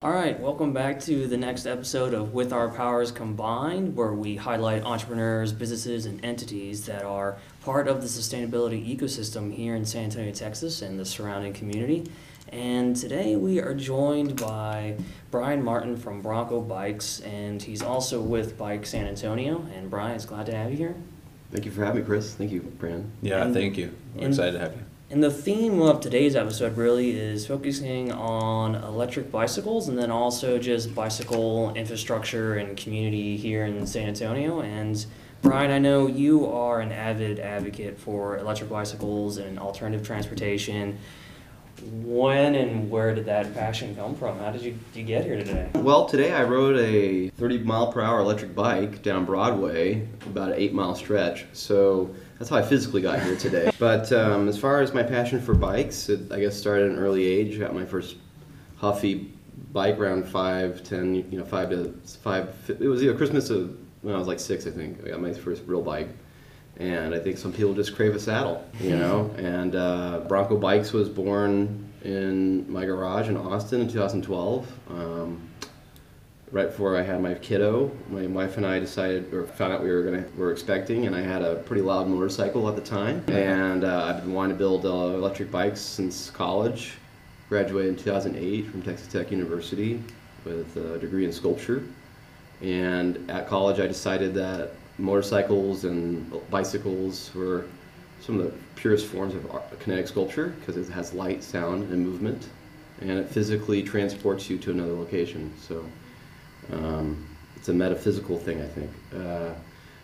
All right, welcome back to the next episode of With Our Powers Combined, where we highlight entrepreneurs, businesses, and entities that are part of the sustainability ecosystem here in San Antonio, Texas, and the surrounding community. And today we are joined by Brian Martin from Bronco Bikes, and he's also with Bike San Antonio. And Brian, it's glad to have you here. Thank you for having me, Chris. Thank you, Brandon. Yeah, And- thank you. We're and- excited to have you. And the theme of today's episode really is focusing on electric bicycles and then also just bicycle infrastructure and community here in San Antonio. And Brian, I know you are an avid advocate for electric bicycles and alternative transportation. When and where did that passion come from? How did you, you get here today? Well, today I rode a 30 mile per hour electric bike down Broadway, about an eight mile stretch. So that's how I physically got here today. but um, as far as my passion for bikes, it, I guess started at an early age. Got my first Huffy bike around five, ten, you know, five to five. It was either Christmas of when I was like six, I think. I got my first real bike. And I think some people just crave a saddle, you know. and uh, Bronco Bikes was born in my garage in Austin in 2012. Um, right before I had my kiddo, my wife and I decided or found out we were gonna were expecting, and I had a pretty loud motorcycle at the time, and uh, I've been wanting to build uh, electric bikes since college. Graduated in 2008 from Texas Tech University with a degree in sculpture, and at college I decided that motorcycles and bicycles were some of the purest forms of kinetic sculpture because it has light, sound, and movement, and it physically transports you to another location. So um, it's a metaphysical thing, I think. Uh,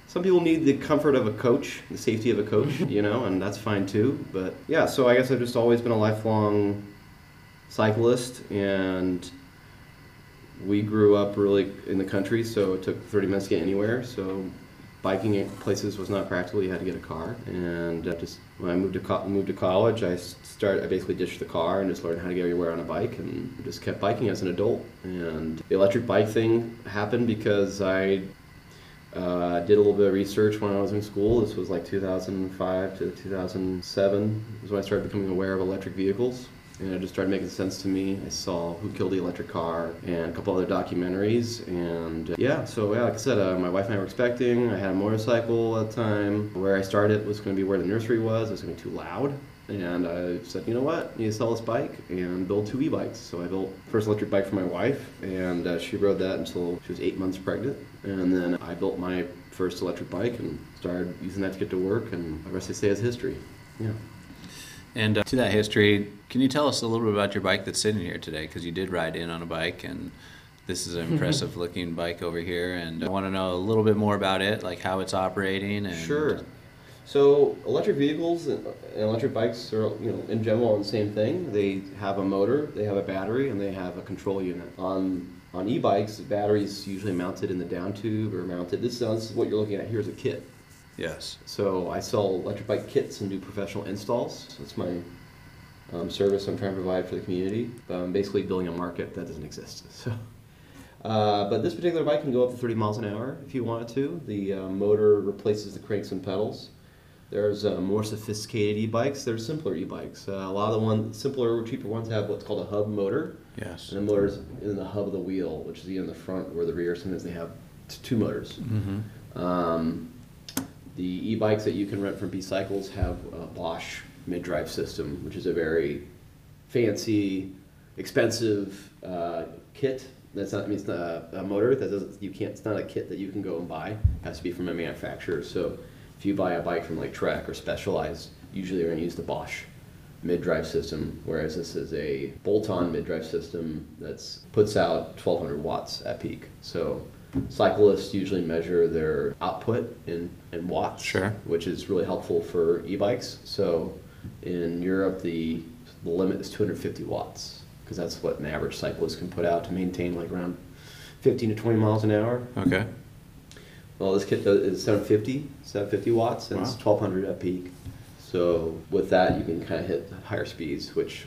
some people need the comfort of a coach, the safety of a coach, you know, and that's fine too. But yeah, so I guess I've just always been a lifelong cyclist, and we grew up really in the country, so it took 30 minutes to get anywhere. So biking places was not practical. You had to get a car, and just when I moved to co- moved to college, I started. I basically ditched the car and just learned how to get everywhere on a bike, and just kept biking as an adult. And the electric bike thing happened because I uh, did a little bit of research when I was in school. This was like 2005 to 2007. was when I started becoming aware of electric vehicles. And it just started making sense to me. I saw Who Killed the Electric Car and a couple other documentaries. And uh, yeah, so yeah, like I said, uh, my wife and I were expecting. I had a motorcycle at the time. Where I started was going to be where the nursery was. It was going to be too loud. And I said, you know what, I need to sell this bike and build two e-bikes. So I built first electric bike for my wife, and uh, she rode that until she was eight months pregnant. And then I built my first electric bike and started using that to get to work. And the rest I say is history. Yeah. And uh, to that history, can you tell us a little bit about your bike that's sitting here today? Because you did ride in on a bike, and this is an impressive looking bike over here. And I want to know a little bit more about it, like how it's operating. And Sure. So electric vehicles and electric bikes are, you know, in general the same thing. They have a motor, they have a battery, and they have a control unit. On on e-bikes, the battery is usually mounted in the down tube or mounted. This, is- this is what you're looking at here is a kit. Yes. So I sell electric bike kits and do professional installs. That's my um, service I'm trying to provide for the community. But I'm basically building a market that doesn't exist. So, uh, but this particular bike can go up to 30 miles an hour if you want it to. The uh, motor replaces the cranks and pedals. There's uh, more sophisticated e-bikes. There's simpler e-bikes. Uh, a lot of the ones, simpler, cheaper ones have what's called a hub motor. Yes. And the motor's in the hub of the wheel, which is either in the front or the rear. Sometimes they have two motors. Mm-hmm. Um, the e-bikes that you can rent from B-Cycles have a Bosch mid-drive system, which is a very fancy, expensive uh, kit. That's not. I mean, it's not a, a motor. That doesn't. You can't. It's not a kit that you can go and buy. It has to be from a manufacturer. So, if you buy a bike from like Trek or Specialized, usually they're going to use the Bosch mid-drive system, whereas this is a bolt-on mid-drive system that puts out 1200 watts at peak. So cyclists usually measure their output in, in watts, Sure. which is really helpful for e-bikes. So in Europe, the, the limit is 250 watts because that's what an average cyclist can put out to maintain like around 15 to 20 miles an hour. Okay. Well, this kit does, is 750, 750 watts, and it's 1200 at peak. So with that, you can kind of hit higher speeds, which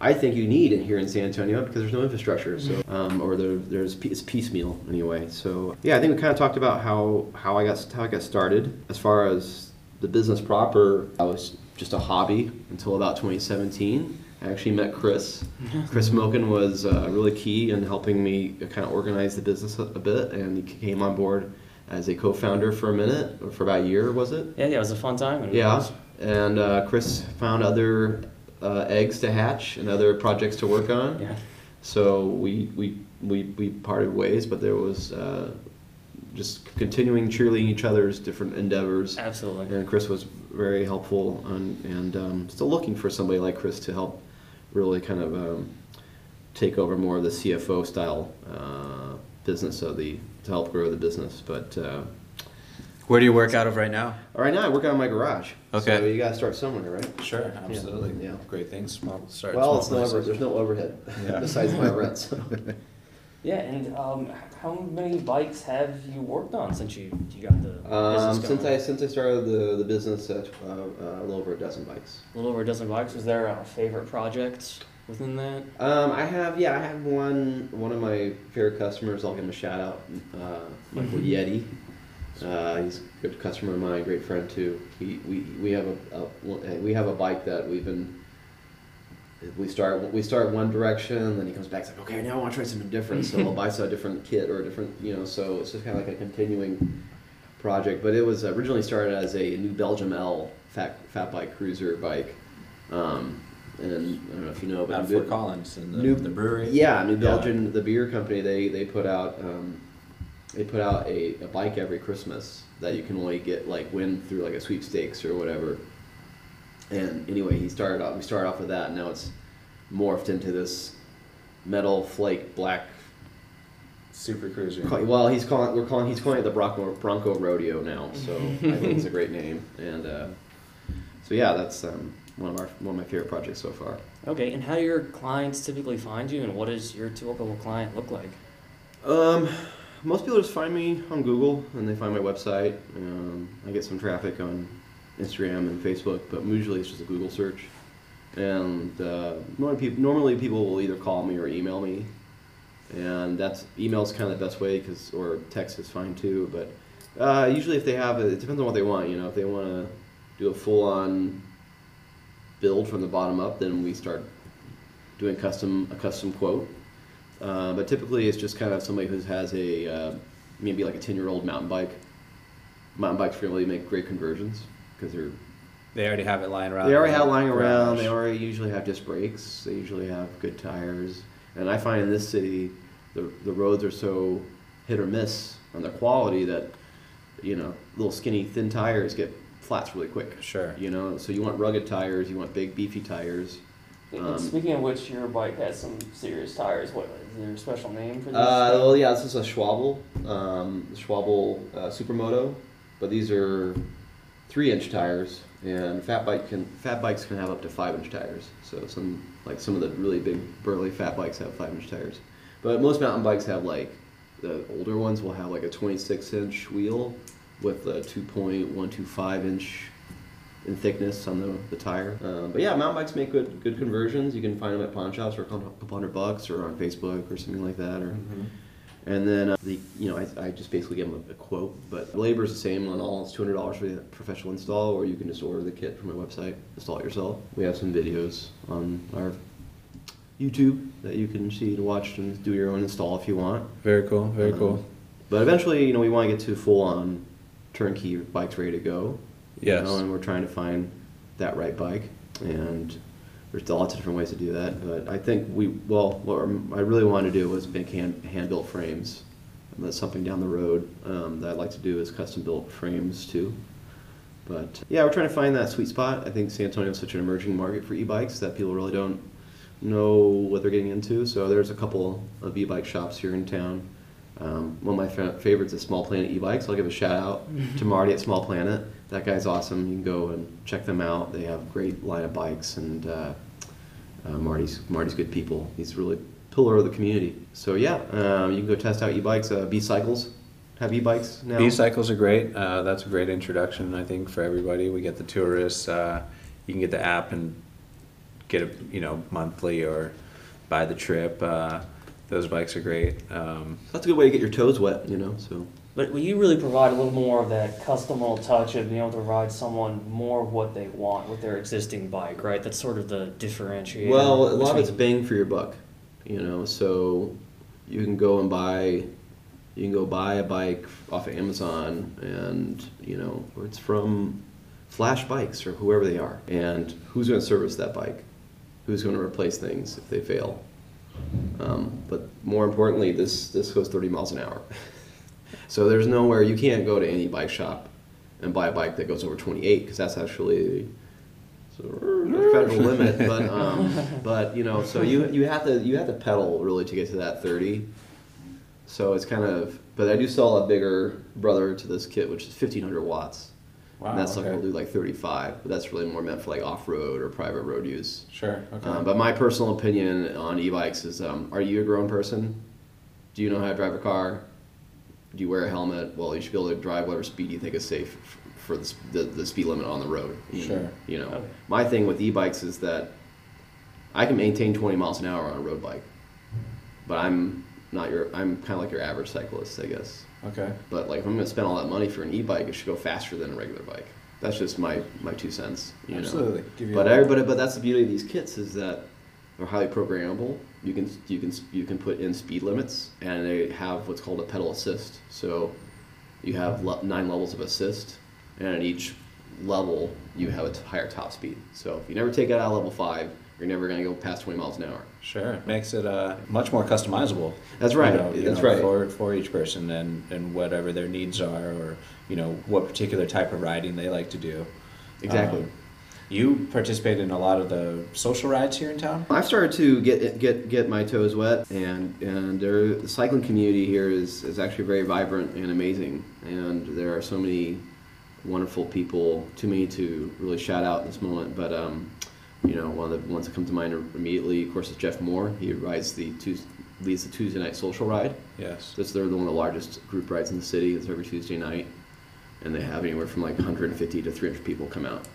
I think you need in here in San Antonio because there's no infrastructure. So, um, or there, there's it's piecemeal anyway. So yeah, I think we kind of talked about how how I got how I got started. As far as the business proper, I was just a hobby until about 2017. I actually met Chris. Chris Milken was uh, really key in helping me kind of organize the business a, a bit, and he came on board as a co-founder for a minute, or for about a year, was it? Yeah, yeah, it was a fun time. Yeah, and uh, Chris found other uh, eggs to hatch and other projects to work on. Yeah. So we, we, we, we parted ways, but there was uh, just continuing cheerleading each other's different endeavors. Absolutely. And Chris was very helpful, and, and um, still looking for somebody like Chris to help really kind of um, take over more of the CFO style uh, business of the to help grow the business. But uh, Where do you work out of right now? right now, I work out in my garage. Okay. So you got to start somewhere, right? Sure, absolutely. Yeah. Great things. Small, start well, it's no over, there's no overhead Yeah. besides my rent. So. Yeah, and um, how many bikes have you worked on since you, you got the Um, business since? I since I started the the business, at uh, uh, a little over a dozen bikes. a little over a dozen bikes. Was there a favorite project within that? Um, I have yeah, I have one one of my favorite customers. I'll give him a shout out, uh, Michael Yeti. Uh, he's a good customer of mine, great friend too. We we, we have a, a we have a bike that we've been. We start we start one direction, then he comes back. It's like okay, now I want to try something different. So I'll buy some different kit or a different you know. So it's just kind of like a continuing project. But it was originally started as a New Belgium L fat fat bike cruiser bike. Um, and I don't know if you know, but Out New- Fort Collins and the, New- the brewery. yeah, New Belgium, the beer company, they they put out um, they put out a, a bike every Christmas that you can only get like win through like a sweepstakes or whatever. And anyway, he started off. We started off with that, and now it's morphed into this metal flake black. Super cruiser. Well, he's calling we're calling he's calling it the Bronco Bronco Rodeo now. So I think it's a great name, and uh, so yeah, that's um, one of our one of my favorite projects so far. Okay, and how do your clients typically find you, and what does your typical client look like? Um, most people just find me on Google and they find my website. Um, I get some traffic on Instagram and Facebook, but usually it's just a Google search. And uh, normally, people, normally people will either call me or email me, and that's email's kind of the best way because or text is fine too. But uh, usually, if they have it, it depends on what they want. You know, if they want to do a full-on build from the bottom up, then we start doing custom a custom quote. Uh, but typically, it's just kind of somebody who has a uh, maybe like a ten year old mountain bike. Mountain bikes really make great conversions because they're They already have it lying around. they already have lying around. They already usually have disc brakes. They usually have good tires. And I find in this city, the the roads are so hit or miss on their quality that you know little skinny thin tires get flats really quick. Sure. You know, so you want rugged tires. You want big beefy tires. Um, Speaking of which, your bike has some serious tires. What is there a special name for this? Uh, well, yeah, this is a Schwalbe, um, Schwalbe uh, Supermoto, but these are three-inch tires, and fat bike can fat bikes can have up to five-inch tires. So some like some of the really big burly fat bikes have five-inch tires, but most mountain bikes have like the older ones will have like a 26-inch wheel with a 2.125 inch in thickness on the, the tire. Um, but yeah, mountain bikes make good good conversions. You can find them at pawn shops for a couple hundred bucks, or on Facebook or something like that. Or Mhm. and then uh, the you know I, I just basically give them a, a quote. But labor is the same on all. It's two hundred dollars for the professional install, or you can just order the kit from my website, install it yourself. We have some videos on our YouTube that you can see to watch and do your own install if you want. Very cool. Very Um, cool. But eventually, you know, we want to get to full on turnkey bikes ready to go. You know, and we're trying to find that right bike, and there's lots of different ways to do that. But I think we, well, what I really wanted to do was make hand hand built frames. And that's something down the road um, that I'd like to do is custom built frames too. But yeah, we're trying to find that sweet spot. I think San Antonio is such an emerging market for e-bikes that people really don't know what they're getting into. So there's a couple of e-bike shops here in town. Um, one of my fa- favorites is Small Planet e-bikes. I'll give a shout out to Marty at Small Planet. That guy's awesome. You can go and check them out. They have great line of bikes, and uh, uh, Marty's Marty's good people. He's really pillar of the community. So yeah, um, you can go test out e-bikes. Uh, B Cycles have e-bikes now. B cycles are great. Uh, that's a great introduction, I think, for everybody. We get the tourists. Uh, you can get the app and get it, you know, monthly or buy the trip. Those bikes are great. Um, That's a good way to get your toes wet, you know. So But you really provide a little more of that custom little touch of being able to provide someone more of what they want with their existing bike, right? That's sort of the differentiator. Well, a lot of it's between- bang for your buck, you know. So you can go and buy, you can go buy a bike off of Amazon, and you know it's from Flash Bikes or whoever they are, and who's going to service that bike? Who's going to replace things if they fail? Um, but more importantly, this this goes 30 miles an hour. so there's nowhere you can't go to any bike shop and buy a bike that goes over 28 because that's actually the federal limit. But um, but you know, so you you have to you have to pedal really to get to that 30. So it's kind of, but I do sell a bigger brother to this kit, which is 1500 watts. Wow. that stuff okay. will do like 35, but that's really more meant for like off road or private road use. Sure. Okay. Um, but my personal opinion on e-bikes is: um, Are you a grown person? Do you know how to drive a car? Do you wear a helmet? Well, you should be able to drive whatever speed you think is safe f- for the, the, the speed limit on the road. You- Sure. You know, Okay. my thing with e-bikes is that I can maintain 20 miles an hour on a road bike, but I'm not your. I'm kind of like your average cyclist, I guess. Okay. But like, if I'm going to spend all that money for an e-bike, it should go faster than a regular bike. That's just my my two cents. You Know? Absolutely. Give you But everybody, but that's the beauty of these kits is that they're highly programmable. You can you can you can put in speed limits, and they have what's called a pedal assist. So you have le- nine levels of assist, and at each level you have a t- higher top speed. So if you never take it out of level five, you're never going to go past 20 miles an hour. Sure, it makes it uh, much more customizable. That's right, you know, you that's know, right. For, for each person and, and whatever their needs are, or you know what particular type of riding they like to do. Exactly. Um, you participate in a lot of the social rides here in town. I've started to get get get my toes wet, and and there, the cycling community here is is actually very vibrant and amazing, and there are so many wonderful people. Too many to really shout out in this moment, but um, you know, one of the ones that come to mind immediately, of course, is Jeff Moore. He rides the Tues leads the Tuesday night social ride. Yes. That's they're one of the largest group rides in the city. It's every Tuesday night, and they have anywhere from like 150 to 300 people come out.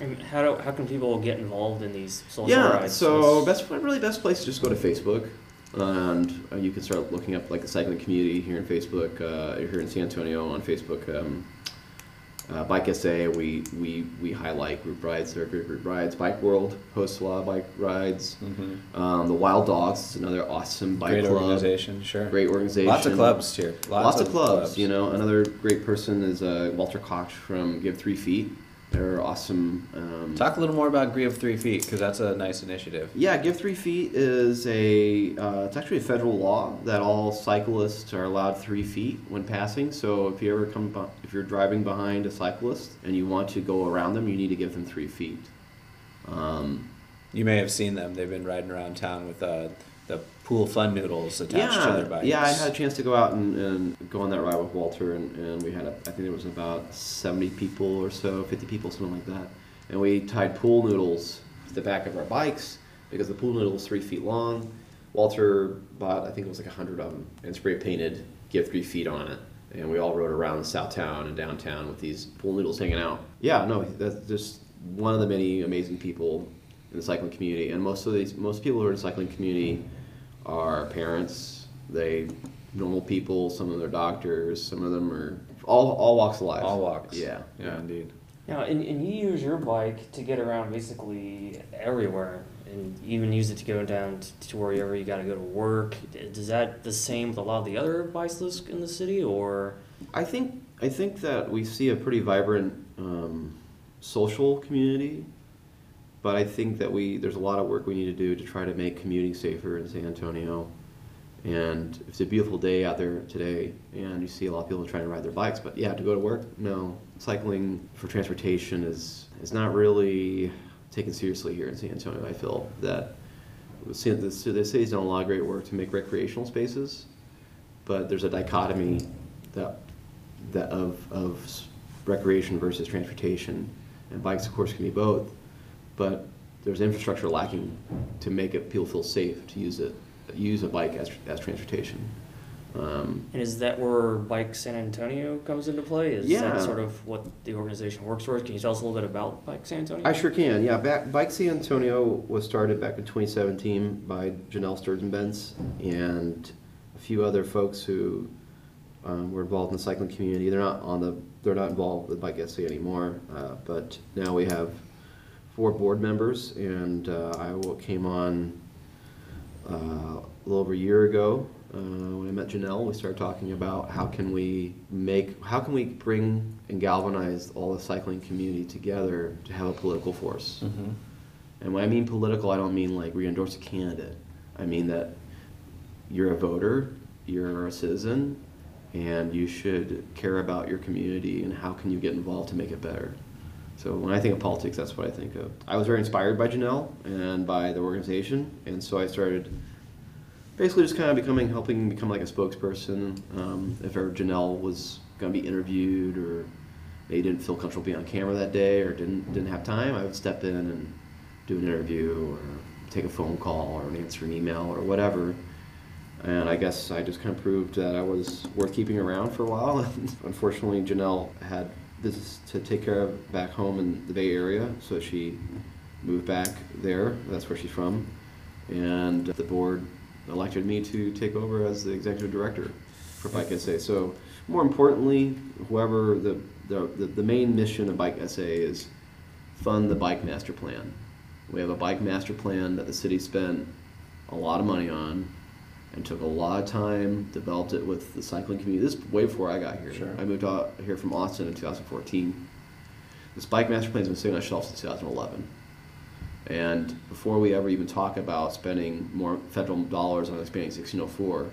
And how do how can people get involved in these social yeah, rides? so best really best place to just go to Facebook, and uh, you can start looking up like the cycling community here in Facebook. Uh, here in San Antonio on Facebook, um, uh, Bike SA. We we we highlight group rides. There are great group rides. Bike World hosts a lot of bike rides. Mm-hmm. Um, the Wild Dogs is another awesome bike Great club. organization, sure. Great organization. Lots of clubs here. Lots, of clubs, You know, another great person is uh, Walter Koch from Give Three Feet. They're awesome. Um, Talk a little more about Give Three Feet because that's a nice initiative. Yeah, Give Three Feet is a, uh, it's actually a federal law that all cyclists are allowed three feet when passing. So if you ever come, if you're driving behind a cyclist and you want to go around them, you need to give them three feet. Um, You may have seen them. They've been riding around town with uh, pool fun noodles attached to their yeah, bikes. yeah, I had a chance to go out and, and go on that ride with Walter, and, and we had, a, I think there was about 70 people or so, 50 people, something like that. And we tied pool noodles to the back of our bikes because the pool noodle is three feet long. Walter bought, I think it was like 100 of them, and spray painted Give Three Feet on it. And we all rode around Southtown and downtown with these pool noodles hanging out. Yeah, no, that's just one of the many amazing people in the cycling community. And most of these, most people who are in the cycling community are parents. They normal people. Some of them are doctors. Some of them are all all walks of life. All walks. Yeah. Yeah, indeed. Now, and, and you use your bike to get around basically everywhere, and even use it to go down t- to wherever you got to go to work. Is that the same with a lot of the other bicyclists in the city, or I think I think that we see a pretty vibrant um, social community, but I think that we there's a lot of work we need to do to try to make commuting safer in San Antonio. And it's a beautiful day out there today, and you see a lot of people trying to ride their bikes. But yeah, to go to work, no. Cycling for transportation is is not really taken seriously here in San Antonio. I feel that the city's done a lot of great work to make recreational spaces, but there's a dichotomy that that of of recreation versus transportation, and bikes, of course, can be both, but there's infrastructure lacking to make it people feel safe to use it, use a bike as as transportation. Um, and is that where Bike San Antonio comes into play? Is Yeah. that sort of what the organization works towards? Can you tell us a little bit about Bike San Antonio? I sure can. Yeah, back, Bike San Antonio was started back in 2017 by Janelle Sturgeon Benz and a few other folks who Um, we're involved in the cycling community. They're not on the. They're not involved with Bike SA anymore. Uh, but now we have four board members, and uh, I came on uh, a little over a year ago uh, when I met Janelle. We started talking about how can we make, how can we bring and galvanize all the cycling community together to have a political force. Mm-hmm. And when I mean political, I don't mean like we endorse a candidate. I mean that you're a voter, you're a citizen, and you should care about your community and how can you get involved to make it better. So when I think of politics, that's what I think of. I was very inspired by Janelle and by the organization, and so I started basically just kind of becoming, helping become like a spokesperson. Um, if ever Janelle was going to be interviewed or they didn't feel comfortable being on camera that day or didn't didn't have time, I would step in and do an interview or take a phone call or answer an email or whatever. And I guess I just kind of proved that I was worth keeping around for a while. Unfortunately, Janelle had business to take care of back home in the Bay Area, so she moved back there. That's where she's from. And the board elected me to take over as the executive director for Bike SA. So, more importantly, whoever the, the, the main mission of Bike SA is fund the bike master plan. We have a bike master plan that the city spent a lot of money on and took a lot of time, developed it with the cycling community. This is way before I got here. Sure. I moved out here from Austin in 2014. This bike master plan has been sitting on shelves since 2011. And before we ever even talk about spending more federal dollars on expanding 1604,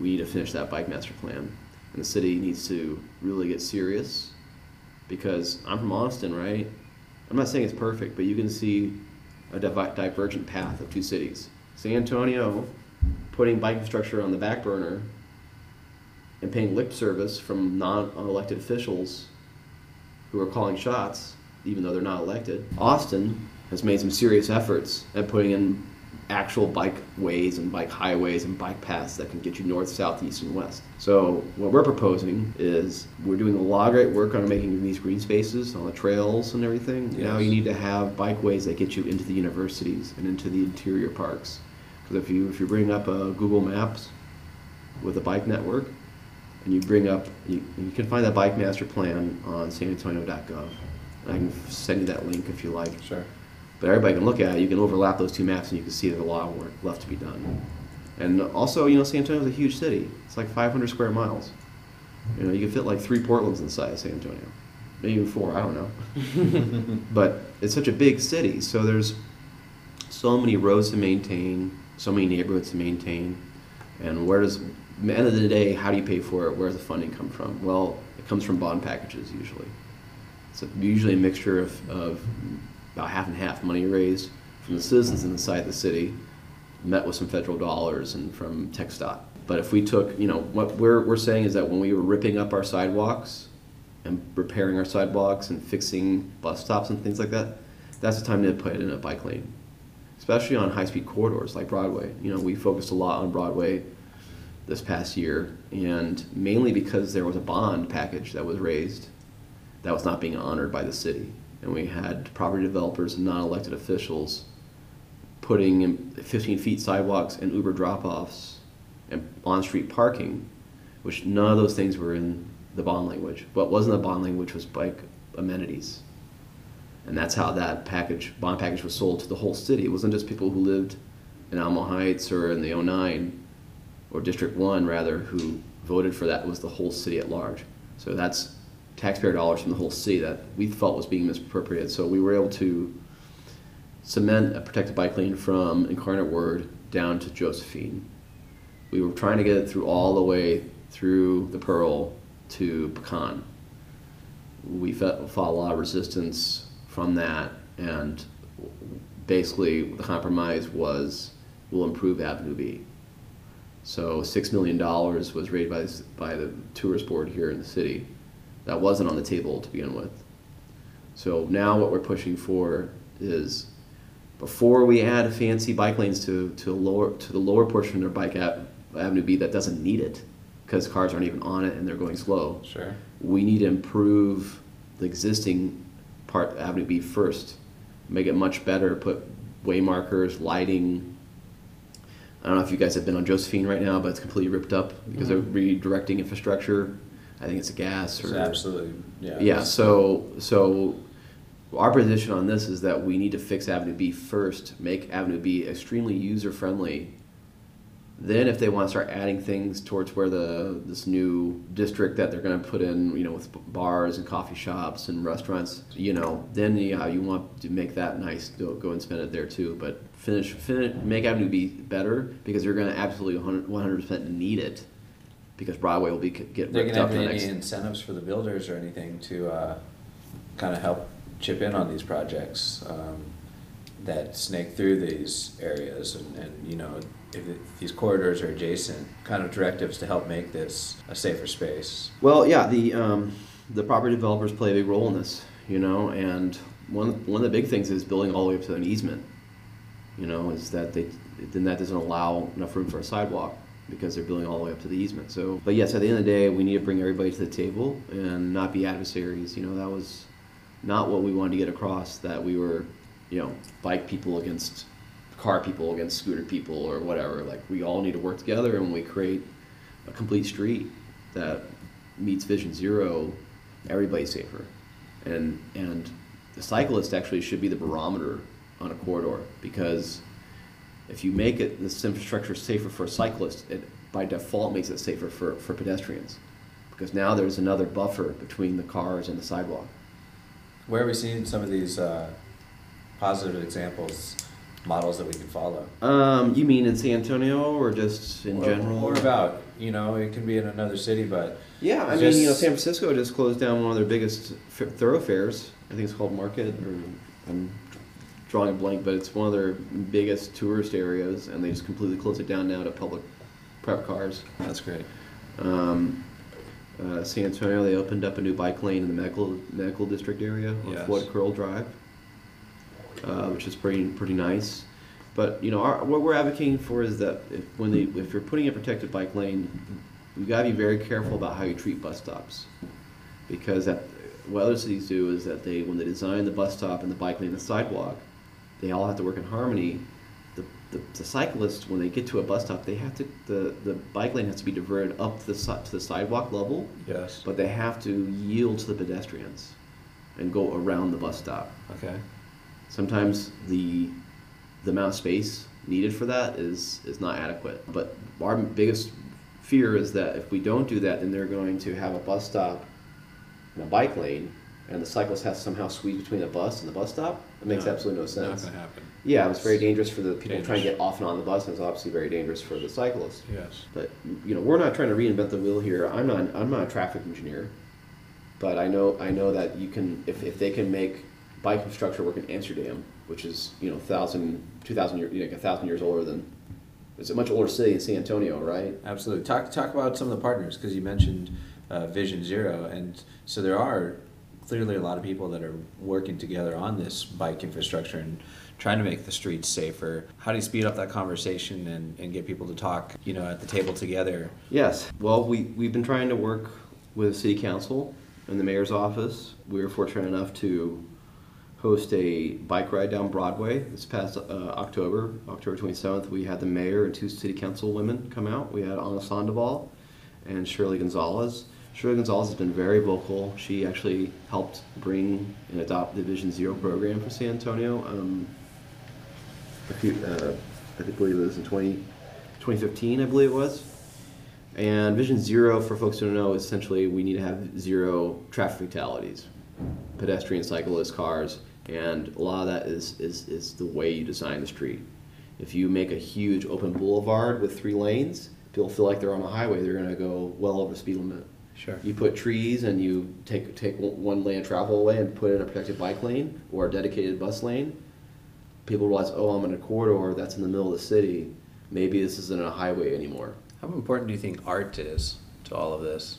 we need to finish that bike master plan. And the city needs to really get serious because I'm from Austin, right? I'm not saying it's perfect, but you can see a divergent path of two cities. San Antonio putting bike infrastructure on the back burner and paying lip service from non-elected officials who are calling shots, even though they're not elected. Austin has made some serious efforts at putting in actual bike ways and bike highways and bike paths that can get you north, south, east, and west. So what we're proposing is we're doing a lot of great work on making these green spaces on the trails and everything. Now you need to have bikeways that get you into the universities and into the interior parks. Because if you if you bring up a Google Maps with a bike network, and you bring up you, you can find that bike master plan on sanantonio.gov. I can send you that link if you like. Sure. But everybody can look at it. You can overlap those two maps, and you can see there's a lot of work left to be done. And also, you know, San Antonio is a huge city. It's like 500 square miles. You know, you can fit like three Portlands inside of San Antonio, maybe even four. I don't know. but it's such a big city, so there's so many roads to maintain, so many neighborhoods to maintain, and where does, at the end of the day, how do you pay for it? Where does the funding come from? Well, it comes from bond packages usually. It's usually a mixture of, of about half and half money raised from the citizens inside the city, met with some federal dollars and from TxDOT. But if we took, you know, what we're, we're saying is that when we were ripping up our sidewalks and repairing our sidewalks and fixing bus stops and things like that, that's the time to put in a bike lane, especially on high-speed corridors like Broadway. You know, we focused a lot on Broadway this past year, and mainly because there was a bond package that was raised that was not being honored by the city. And we had property developers and non-elected officials putting in 15 feet sidewalks and Uber drop-offs and on-street parking, which none of those things were in the bond language. What was in the bond language was bike amenities. And that's how that package, bond package was sold to the whole city. It wasn't just people who lived in Alamo Heights or in the 09 or District 1 rather who voted for that. It was the whole city at large. So that's taxpayer dollars from the whole city that we felt was being misappropriated. So we were able to cement a protected bike lane from Incarnate Word down to Josephine. We were trying to get it through all the way through the Pearl to Pecan. We fought a lot of resistance from that, and basically the compromise was we'll improve Avenue B. So six million dollars was raised by, by the tourist board here in the city. That wasn't on the table to begin with. So now what we're pushing for is before we add fancy bike lanes to, to lower to the lower portion of their Bike Ave- Avenue B that doesn't need it because cars aren't even on it and they're going slow. Sure. We need to improve the existing part Avenue B first, make it much better, put way markers, lighting, I don't know if you guys have been on Josephine right now, but it's completely ripped up because they're mm-hmm. redirecting infrastructure. I think it's a gas It's or absolutely, yeah. yeah. So so our position on this is that we need to fix Avenue B first, make Avenue B extremely user friendly. Then, if they want to start adding things towards where the this new district that they're going to put in, you know, with bars and coffee shops and restaurants, you know, then yeah, you want to make that nice. Go, go and spend it there too. But finish, finish, make Avenue B better because you're going to absolutely 100 percent need it because Broadway will be get They're ripped up have in the any next. incentives for the builders or anything to, uh, kind of help chip in on these projects, um, that snake through these areas and, and, you know, if these corridors are adjacent, kind of directives to help make this a safer space. Well, yeah, the um, the property developers play a big role in this, you know, and one one of the big things is building all the way up to an easement. You know, is that they then that doesn't allow enough room for a sidewalk because they're building all the way up to the easement. So, but yes, at the end of the day, we need to bring everybody to the table and not be adversaries. You know, that was not what we wanted to get across. That we were, you know, bike people against car people against scooter people or whatever. Like we all need to work together and we create a complete street that meets Vision Zero, everybody's safer. And and the cyclist actually should be the barometer on a corridor because if you make it this infrastructure safer for cyclists, it by default makes it safer for, for pedestrians. Because now there's another buffer between the cars and the sidewalk. Where are we seeing some of these, uh, positive examples, models that we can follow? Um, you mean in San Antonio or just in Or- general? Or about, you know, it can be in another city, but Yeah, I mean, you know, San Francisco just closed down one of their biggest f- thoroughfares. I think it's called Market, or I'm drawing a blank, but it's one of their biggest tourist areas, and they just completely closed it down now to public prep cars. that's great. Um, uh, San Antonio, they opened up a new bike lane in the medical medical district area on Yes. Floyd Curl Drive, uh, which is pretty pretty nice. But you know, our, what we're advocating for is that if, when they if you're putting a protected bike lane, you got to be very careful about how you treat bus stops, because that, what other cities do is that they when they design the bus stop and the bike lane and the sidewalk, they all have to work in harmony. The, the, the cyclists when they get to a bus stop, they have to the, the bike lane has to be diverted up to the to the sidewalk level, Yes. but they have to yield to the pedestrians, and go around the bus stop. Okay. Sometimes the the amount of space needed for that is is not adequate. But our biggest fear is that if we don't do that, then they're going to have a bus stop and a bike lane, and the cyclist has to somehow squeeze between the bus and the bus stop. It makes No, absolutely no sense. Not gonna happen. Yeah, it was very dangerous for the people trying to Dangerous. get off and on the bus, and it's obviously very dangerous for the cyclist. Yes. But you know, we're not trying to reinvent the wheel here. I'm not. I'm not a traffic engineer, but I know. I know that you can. If, if they can make bike infrastructure work in Amsterdam, which is you know thousand, two thousand years, you know, a thousand years older than. It's a much older city than San Antonio, right? Absolutely. Talk talk about some of the partners because you mentioned uh, Vision Zero, and so there are clearly a lot of people that are working together on this bike infrastructure and trying to make the streets safer. How do you speed up that conversation and, and get people to talk, you know, at the table together? Yes. Well, we we've been trying to work with City Council and the mayor's office. We were fortunate enough to host a bike ride down Broadway this past uh, October, October 27th. We had the mayor and two city council women come out. We had Ana Sandoval and Shirley Gonzalez. Shirley Gonzalez has been very vocal. She actually helped bring and adopt the Vision Zero program for San Antonio. Um, a few, uh, I think believe it was in 20, 2015, I believe it was. And Vision Zero, for folks who don't know, essentially we need to have zero traffic fatalities, pedestrian, cyclists, cars, and a lot of that is, is, is the way you design the street. If you make a huge open boulevard with three lanes, people feel like they're on a highway. They're going to go well over speed limit. Sure. You put trees and you take take one lane of travel away and put in a protected bike lane or a dedicated bus lane. People realize, oh, I'm in a corridor that's in the middle of the city. Maybe this isn't a highway anymore. How important do you think art is to all of this?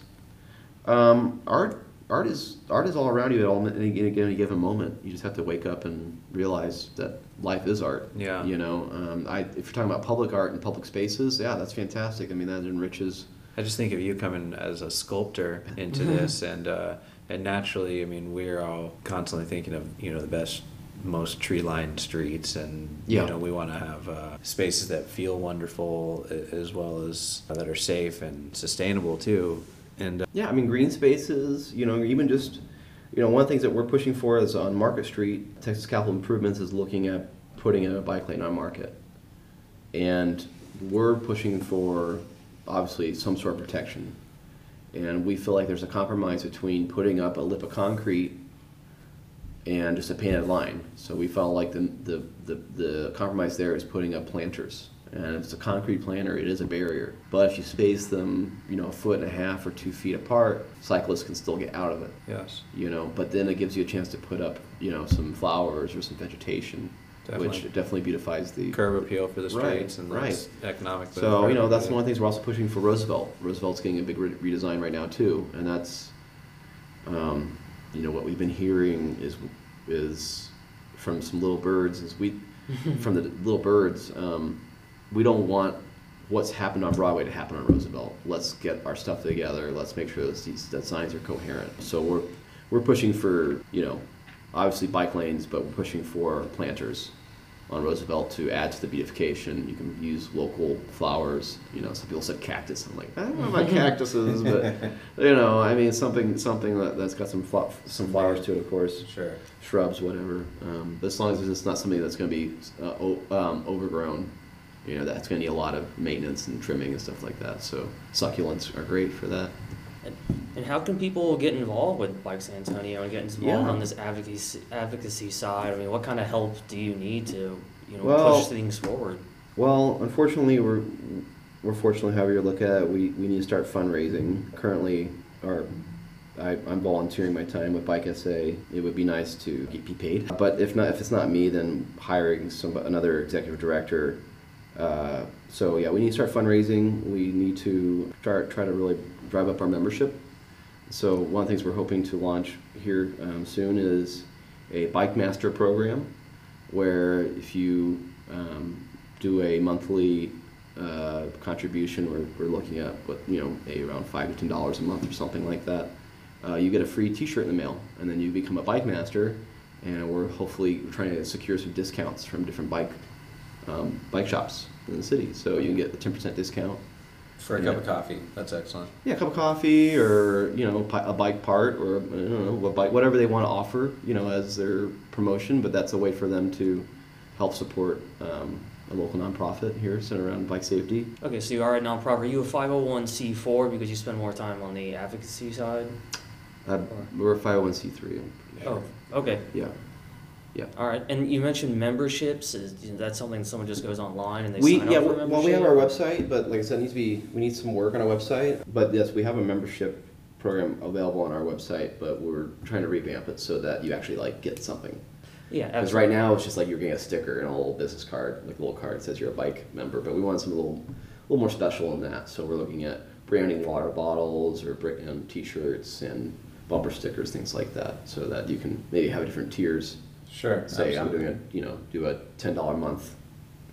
Um, art, art is art is all around you at all any, any any given moment. You just have to wake up and realize that life is art. Yeah. You know, um, I, if you're talking about public art and public spaces, yeah, that's fantastic. I mean, that enriches. I just think of you coming as a sculptor into this, and uh, and naturally, I mean, we're all constantly thinking of you know the best most tree-lined streets, and Yeah. you know we want to have uh, spaces that feel wonderful as well as that are safe and sustainable too. And uh, Yeah, I mean, green spaces, you know, even just, you know, one of the things that we're pushing for is on Market Street, Texas Capital Improvements is looking at putting in a bike lane on Market. And we're pushing for, obviously, some sort of protection. And we feel like there's a compromise between putting up a lip of concrete and just a painted line. So we felt like the, the, the, the compromise there is putting up planters. And if it's a concrete planter, it is a barrier. But if you space them, you know, a foot and a half or two feet apart, cyclists can still get out of it. yes, You know, but then it gives you a chance to put up, you know, some flowers or some vegetation, Definitely. which definitely beautifies the curb appeal for the Right, streets and right. economic. so you know that's one of the things we're also pushing for Roosevelt. Roosevelt's getting a big re- redesign right now too, and that's um, you know what we've been hearing is is from some little birds is we from the little birds um, we don't want what's happened on Broadway to happen on Roosevelt. Let's get our stuff together. Let's make sure that these that signs are coherent. So we're we're pushing for you know obviously bike lanes, but we're pushing for planters on Roosevelt to add to the beautification. You can use local flowers. You know, some people said cactus. I'm like, I don't know about cactuses, but you know, I mean something something that, that's got some flo- some flowers to it, of course, sure. shrubs, whatever. Um, but as long as it's not something that's going to be uh, o- um, overgrown, you know, that's going to need a lot of maintenance and trimming and stuff like that. So succulents are great for that. And, and how can people get involved with Bike San Antonio and get involved Yeah. on this advocacy advocacy side? I mean, what kind of help do you need to you know Well- push things forward? Well, unfortunately, we're we're fortunately, however you look at it, we, we need to start fundraising. Currently, our I, I'm volunteering my time with Bike SA. It would be nice to get, be paid, but if not, if it's not me, then hiring some another executive director. Uh, so yeah, we need to start fundraising. We need to start try to really drive up our membership. So one of the things we're hoping to launch here um, soon is a Bike Master program, where if you um, do a monthly uh, contribution, we're, we're looking at what you know, a around five to ten dollars a month or something like that. Uh, you get a free T-shirt in the mail, and then you become a Bike Master, and we're hopefully trying to secure some discounts from different bike um, bike shops in the city. So you can get a ten percent discount. For a Yeah. cup of coffee, that's excellent. Yeah, a cup of coffee, or you know, a bike part, or I don't know, what bike, whatever they want to offer, you know, as their promotion. But that's a way for them to help support um, a local nonprofit here centered around bike safety. Okay, so you are a nonprofit. Are you a 501c4 because you spend more time on the advocacy side? Uh, we're a 501c3. Oh, okay. Yeah. Yeah. All right. And you mentioned memberships. Is you know, that something someone just goes online and they We sign yeah up for a well we have our website, but like I said, needs to be we need some work on our website. But yes, we have a membership program available on our website, but we're trying to revamp it so that you actually like get something. Yeah, Because right now it's just like you're getting a sticker and a little business card, like a little card that says you're a bike member. But we want something a little, a little more special than that. So we're looking at branding water bottles or br- um, t-shirts and bumper stickers, things like that, so that you can maybe have different tiers. Sure. Say I'm doing a, you know, do a ten dollar month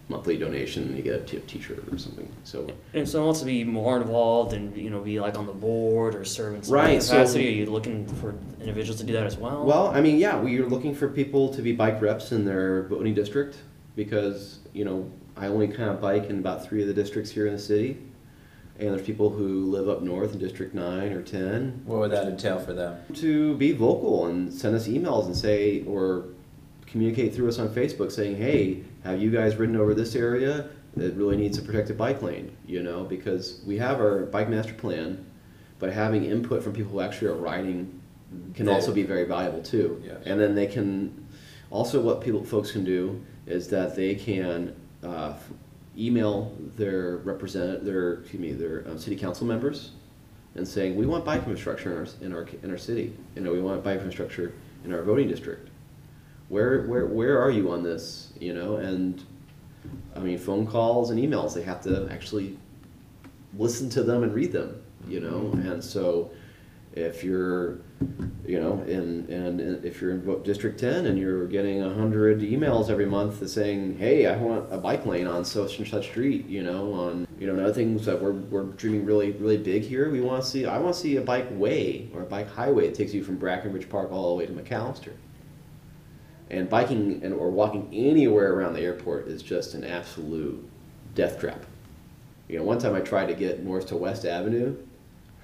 monthly donation and you get a t- t-shirt or something. So And if someone wants to be more involved and you know be like on the board or serve in some Right, so- are you looking for individuals to do that as well? Well, I mean, yeah, we are looking for people to be bike reps in their voting district because, you know, I only kind of bike in about three of the districts here in the city. And there's people who live up north in District 9 or 10 What would that entail for them? to be vocal and send us emails and say, or communicate through us on Facebook saying, hey, have you guys ridden over this area that really needs a protected bike lane? You know, because we have our bike master plan, but having input from people who actually are riding can They- also be very valuable too. Yes. And then they can, also what people, folks can do is that they can uh, f- email their represent, their, excuse me, their um, city council members and saying, we want bike infrastructure in our, in our, in our city. You know, we want bike infrastructure in our voting district. Where, where, where are you on this? You know, and I mean, phone calls and emails, they have to actually listen to them and read them, you know? Mm-hmm. And so if you're, you know, in, and if you're in District Ten and you're getting a hundred emails every month saying, hey, I want a bike lane on such and such street, you know, on, you know, and other things that we're, we're dreaming really, really big here, we wanna see, I wanna see a bike way or a bike highway that takes you from Brackenridge Park all the way to McAllister. And biking and or walking anywhere around the airport is just an absolute death trap. You know, one time I tried to get north to West Avenue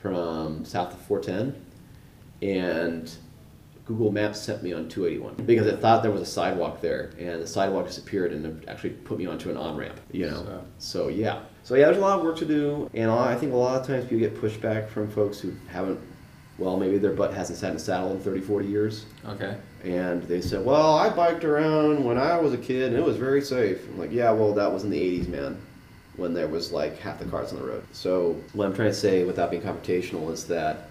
from south of 410, and Google Maps sent me on 281 because it thought there was a sidewalk there, and the sidewalk disappeared and it actually put me onto an on ramp. You know, So- so yeah, so yeah, there's a lot of work to do, and I think a lot of times people get pushback from folks who haven't, well, maybe their butt hasn't sat in a saddle in 30, 40 years, Okay. and they said, well, I biked around when I was a kid and it was very safe. I'm like, yeah, well, that was in the 80s, man, when there was like half the cars on the road. So what I'm trying to say, without being confrontational, is that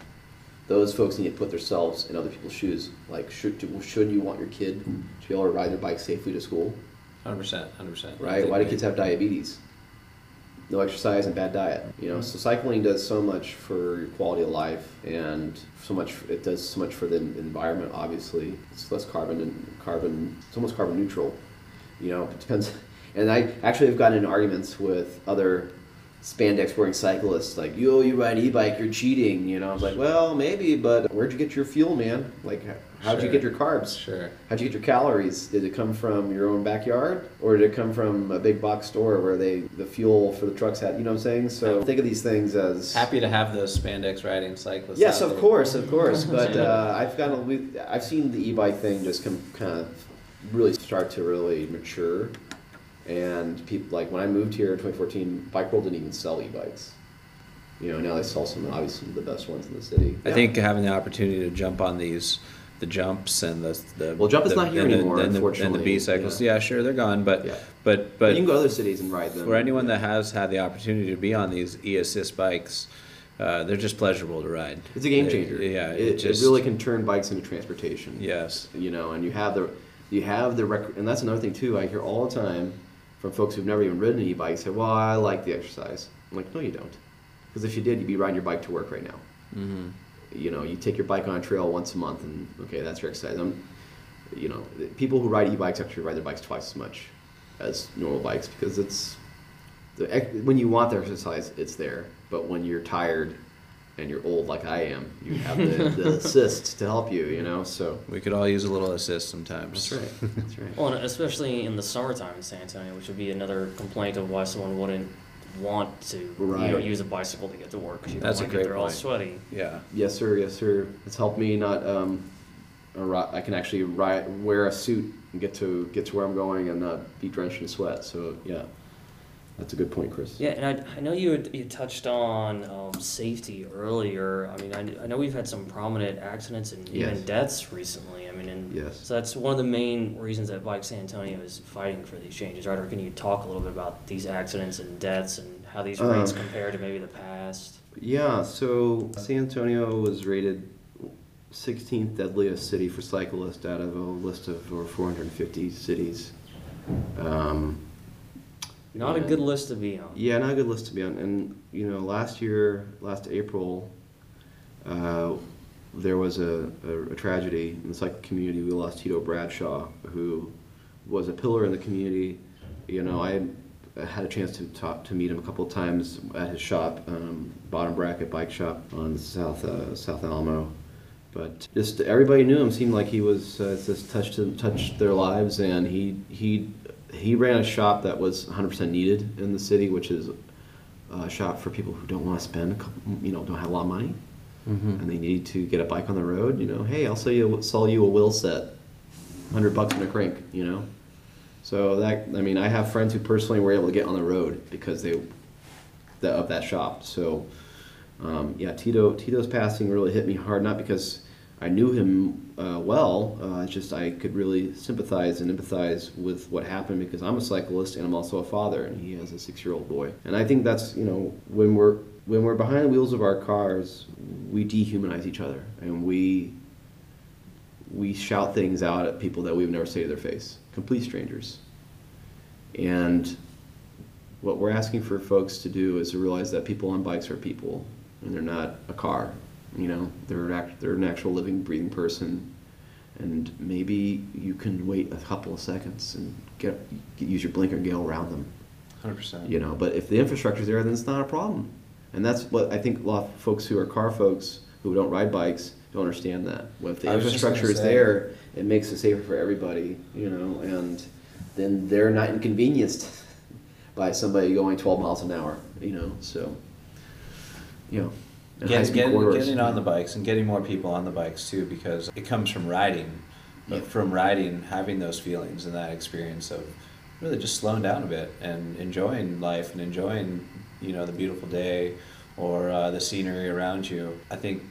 those folks need to put themselves in other people's shoes. Like, should should you want your kid to be able to ride their bike safely to school? Hundred percent. Hundred percent. right? Why do kids have diabetes? No exercise and bad diet. You know, so cycling does so much for your quality of life, and so much. It does so much for the environment. Obviously, it's less carbon and carbon. It's almost carbon neutral. You know, it depends. And I actually have gotten in arguments with other spandex wearing cyclists, like, "Yo, you ride e-bike, you're cheating." You know, I was like, "Well, maybe, but where'd you get your fuel, man? Like, how'd you get your carbs?" Sure. How'd you get your calories? Did it come from your own backyard, or did it come from a big box store where they the fuel for the trucks had? You know what I'm saying? So think of these things as Happy to have those spandex riding cyclists. Yes, of there. course, of course. But uh, I've got a, we- I've seen the e-bike thing just come kind of really start to really mature, and people like when I moved here in 2014, Bike World didn't even sell e-bikes. You know, now they sell some obviously the best ones in the city. I think having the opportunity to jump on these, the jumps and the the Well, jump is the- not here and anymore, and the, and the B-cycles, yeah. yeah. sure, they're gone, but Yeah. but But but you can go to other cities and ride them. for anyone Yeah. that has had the opportunity to be on these e-assist bikes, uh, they're just pleasurable to ride. It's a game changer. yeah, it, it just it really can turn bikes into transportation. yes. You know, and you have the you have the rec- and that's another thing too. I hear all the time from folks who've never even ridden an e-bike say, "Well, I like the exercise." I'm like, "No, you don't." Because if you did, you'd be riding your bike to work right now. hmm You know, you take your bike on a trail once a month, and okay, that's your exercise. I'm, you know, people who ride e-bikes actually ride their bikes twice as much as normal bikes because it's the when you want the exercise, it's there. But when you're tired and you're old like I am, you have the, the assist to help you. You know, so We could all use a little assist sometimes. that's right. That's right. Well, and especially in the summertime in San Antonio, which would be another complaint of why someone wouldn't want to you know, use a bicycle to get to work because you That's don't a want to great get there all point. sweaty. Yeah. Yes, sir. Yes, sir. It's helped me not. Um, arri- I can actually ride, wear a suit and get to get to where I'm going and not be drenched in sweat. So yeah, that's a good point, Chris. Yeah, and I, I know you had, you touched on um, safety earlier. I mean, I, I know we've had some prominent accidents and even Yes. deaths recently. I mean, and Yes. so that's one of the main reasons that Bike San Antonio is fighting for these changes, right? Or can you talk a little bit about these accidents and deaths and how these rates Um, compare to maybe the past? Yeah. So San Antonio was rated 16th deadliest city for cyclists out of a list of over 450 cities. Um, Not a good list to be on. Yeah, not a good list to be on. And you know, last year, last April, uh, there was a, a, a tragedy in the cycling community. We lost Tito Bradshaw, who was a pillar in the community. You know, I had a chance to talk to meet him a couple of times at his shop, um, Bottom Bracket Bike Shop on South uh, South Alamo. But just everybody knew him. Seemed like he was uh, just touched touched their lives, and he he he ran a shop that was 100% needed in the city, which is a shop for people who don't want to spend, a couple, you know, don't have a lot of money, and they need to get a bike on the road. You know, hey, I'll sell you sell you a wheel set, hundred bucks in a crank. You know, so that I mean, I have friends who personally were able to get on the road because they the, of that shop. So um, yeah, Tito Tito's passing really hit me hard, not because I knew him uh, well. Uh, it's just I could really sympathize and empathize with what happened because I'm a cyclist and I'm also a father, and he has a six-year-old boy. And I think that's you know when we're when we're behind the wheels of our cars, we dehumanize each other and we we shout things out at people that we would never say to their face, complete strangers. And what we're asking for folks to do is to realize that people on bikes are people, and they're not a car. You know, they're an, act, they're an actual living, breathing person, and maybe you can wait a couple of seconds and get, get use your blinker and go around them. Hundred percent. You know, but if the infrastructure's there, then it's not a problem. And that's what I think a lot of folks who are car folks who don't ride bikes don't understand that. Well, if the I was just gonna infrastructure is there, it makes it safer for everybody, you know, and then they're not inconvenienced by somebody going 12 miles an hour, you know. So, you know, Get, get, getting on the bikes and getting more people on the bikes too, because it comes from riding. But Yeah. from riding, having those feelings and that experience of really just slowing down a bit and enjoying life and enjoying, you know, the beautiful day or uh, the scenery around you. I think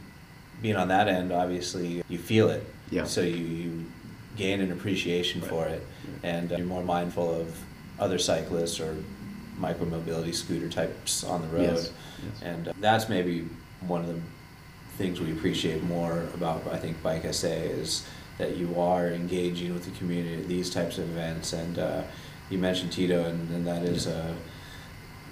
being on that end, obviously, you feel it. Yeah. So you, you gain an appreciation for it, and uh, you're more mindful of other cyclists or micromobility scooter types on the road. Yes, yes. And uh, that's maybe one of the things we appreciate more about, I think, Bike SA is that you are engaging with the community at these types of events. And uh, you mentioned Tito, and, and that is, uh,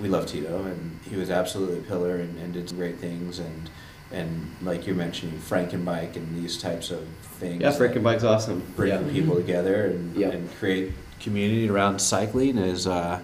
we love Tito, and he was absolutely a pillar and, and did some great things. And and like you're mentioning, Frankenbike and these types of things. Yeah, that Frankenbike's awesome. Bring Yeah. people together and, Yeah. and create community around cycling is uh,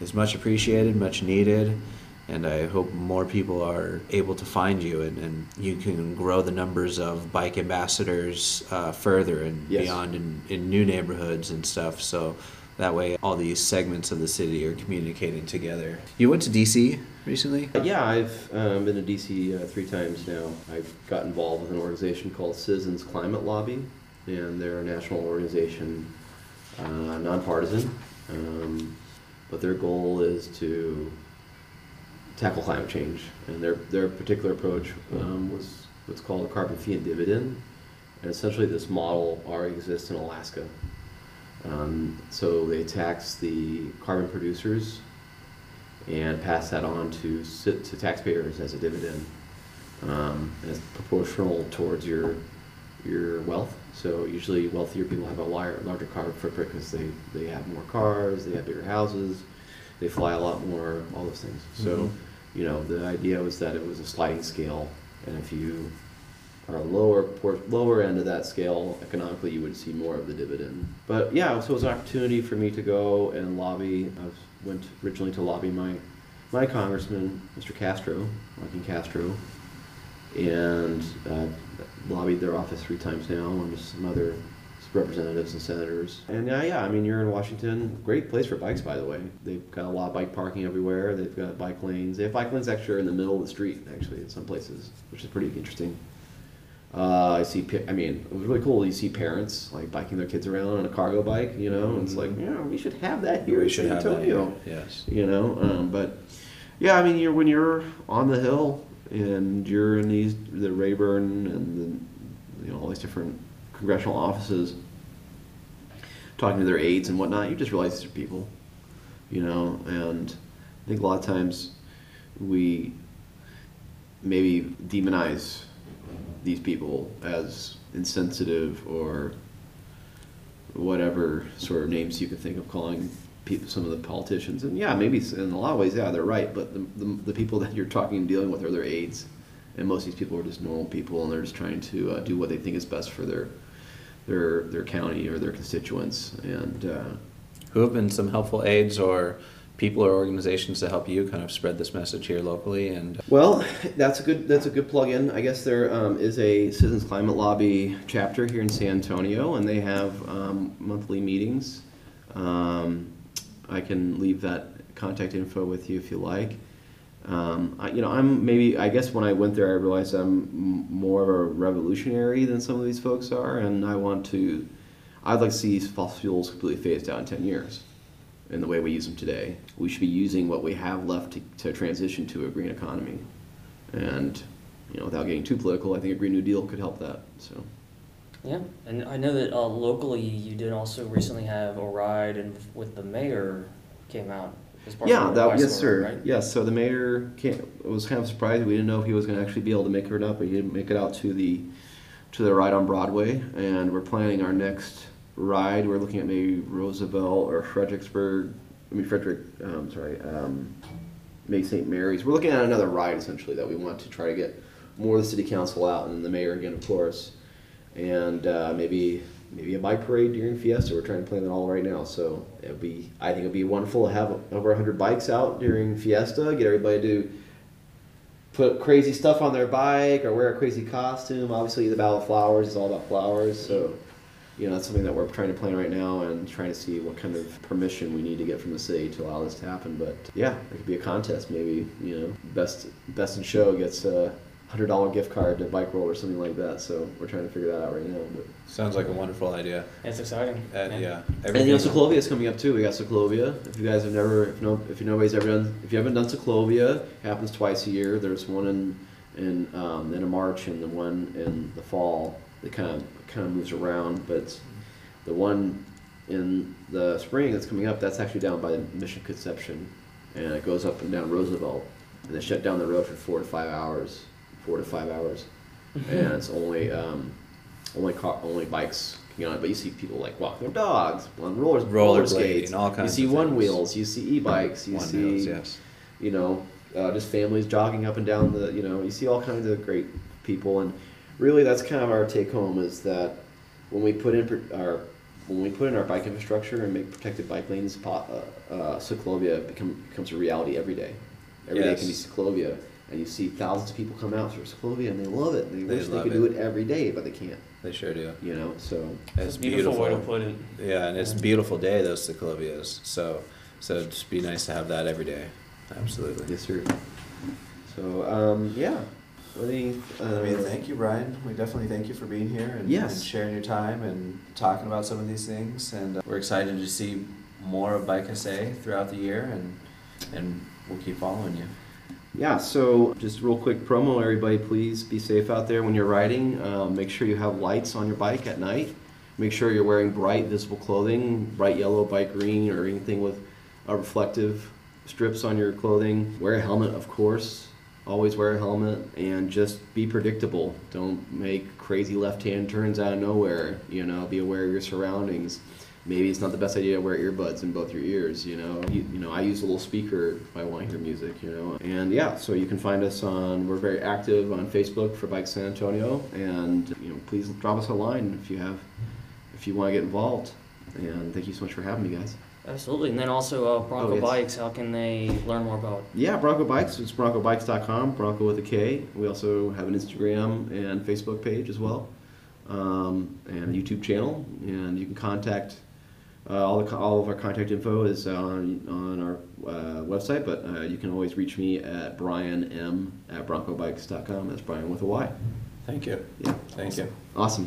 is much appreciated, much needed, and I hope more people are able to find you and, and you can grow the numbers of bike ambassadors uh, further and Yes. beyond in, in new neighborhoods and stuff. So that way, all these segments of the city are communicating together. You went to DC recently. Yeah, I've um, been to DC uh, three times now. I've got involved with an organization called Citizens Climate Lobby, and they're a national organization, uh, nonpartisan, um, but their goal is to tackle climate change. And their their particular approach um, was what's called a carbon fee and dividend, and essentially this model already exists in Alaska. Um, so they tax the carbon producers and pass that on to to taxpayers as a dividend, um, it's proportional towards your your wealth. So usually wealthier people have a larger carbon footprint because they they have more cars, they have bigger houses, they fly a lot more, all those things. So Mhm. you know the idea was that it was a sliding scale, and if you are a lower por- lower end of that scale economically, you would see more of the dividend. But yeah, so it was an opportunity for me to go and lobby. I was, went originally to lobby my my congressman, Mr. Castro, Joaquin Castro, and uh, lobbied their office three times now, and just some other representatives and senators. And yeah, yeah, I mean, you're in Washington. Great place for bikes, by the way. They've got a lot of bike parking everywhere. They've got bike lanes. They have bike lanes actually in the middle of the street, actually, in some places, which is pretty interesting. Uh, I see. I mean, it was really cool. You see parents like biking their kids around on a cargo bike. You know, and it's like, yeah, we should have that here we in should San have that. Antonio. Yes. you know um, but yeah i mean you're when you're on the hill and you're in these the rayburn and the, you know all these different congressional offices talking to their aides and whatnot you just realize these are people you know and i think a lot of times we maybe demonize these people as insensitive or whatever sort of names you could think of calling people, some of the politicians. And yeah, maybe in a lot of ways, yeah, they're right. But the, the, the people that you're talking and dealing with are their aides, and most of these people are just normal people, and they're just trying to uh, do what they think is best for their their their county or their constituents. And uh, Who have been some helpful aides or people or organizations to help you kind of spread this message here locally? And Well, that's a good that's a good plug-in. I guess there um, is a Citizens Climate Lobby chapter here in San Antonio, and they have um, monthly meetings. Um, I can leave that contact info with you if you like. Um, I, you know, I'm maybe I guess when I went there, I realized I'm more of a revolutionary than some of these folks are, and I want to. I'd like to see fossil fuels completely phased out in ten years in the way we use them today. We should be using what we have left to, to transition to a green economy. And, you know, without getting too political, I think a Green New Deal could help that. So, Yeah, and I know that uh, locally you did also recently have a ride and with the mayor came out yeah, that, yes, sir. right? Yes, so the mayor came, was kind of surprised. We didn't know if he was going to actually be able to make it or not, but he did make it out to the to the ride on Broadway. And we're planning our next ride. We're looking at maybe Roosevelt or Fredericksburg. I mean, Frederick, um, sorry, um, maybe St. Mary's. We're looking at another ride essentially that we want to try to get more of the city council out and the mayor again, of course, and uh, maybe maybe a bike parade during Fiesta. We're trying to plan that all right now, so it'll be. I think it'll be wonderful to have over hundred bikes out during Fiesta. Get everybody to put crazy stuff on their bike or wear a crazy costume. Obviously, the Battle of Flowers is all about flowers, so you know that's something that we're trying to plan right now and trying to see what kind of permission we need to get from the city to allow this to happen. But yeah, it could be a contest, maybe. You know, best best in show gets a hundred dollar gift card to Bike World or something like that. So we're trying to figure that out right now. But. Sounds like a wonderful idea. It's exciting. Uh, yeah. And you know, Ciclovia is coming up too. We got Ciclovia. If you guys have never, if no, if you nobody's ever done, if you haven't done Ciclovia, it happens twice a year. There's one in in um, the end March and the one in the fall. It kind of kind of moves around, but the one in the spring that's coming up, that's actually down by the Mission Concepción, and it goes up and down Roosevelt, and they shut down the road for four to five hours, four to five hours, and it's only um, only car, only bikes on it. But you see people like walking their dogs on rollers, roller skates. all kinds You see of one things. wheels. You see e-bikes. You One see wheels, yes. you know, uh, just families jogging up and down the, you know, you see all kinds of great people, and really that's kind of our take home is that when we put in our when we put in our bike infrastructure and make protected bike lanes, uh, uh, Ciclovia become, becomes a reality every day. Every day can be Yes. Ciclovia, and you see thousands of people come out for Ciclovia, and they love it. They, They wish they love could it. do it every day, but they can't. They sure do. You know, so It's a beautiful, way to put it. Yeah, and it's a beautiful day those Ciclovias. So, so it'd just be nice to have that every day. Absolutely. yes, sir. So um, yeah, what do? Uh, I mean, thank you, Brian. We definitely thank you for being here and, Yes. and sharing your time and talking about some of these things. And uh, we're excited to see more of Bike SA throughout the year, and and we'll keep following you. Yeah, so just real quick promo, everybody, please be safe out there when you're riding. Um, make sure you have lights on your bike at night. Make sure you're wearing bright, visible clothing, bright yellow, bright green, or anything with uh, reflective strips on your clothing. Wear a helmet, of course. Always wear a helmet and just be predictable. Don't make crazy left-hand turns out of nowhere. You know, be aware of your surroundings. Maybe it's not the best idea to wear earbuds in both your ears. You know, you, you know, I use a little speaker if I want to hear music. You know, and yeah, so you can find us on. We're very active on Facebook for Bike San Antonio, and you know, please drop us a line if you have, if you want to get involved. And thank you so much for having me, guys. Absolutely. And then also uh, Bronko Oh, yes. Bikes, how can they learn more about? Yeah, Bronko Bikes. It's bronkobikes.com, Bronko with a K. We also have an Instagram and Facebook page as well, um, and a YouTube channel. And you can contact uh, all the all of our contact info is on on our uh, website, but uh, you can always reach me at Brian M at bronkobikes.com. That's Brian with a Y. Thank you. Yeah, Thank you. awesome.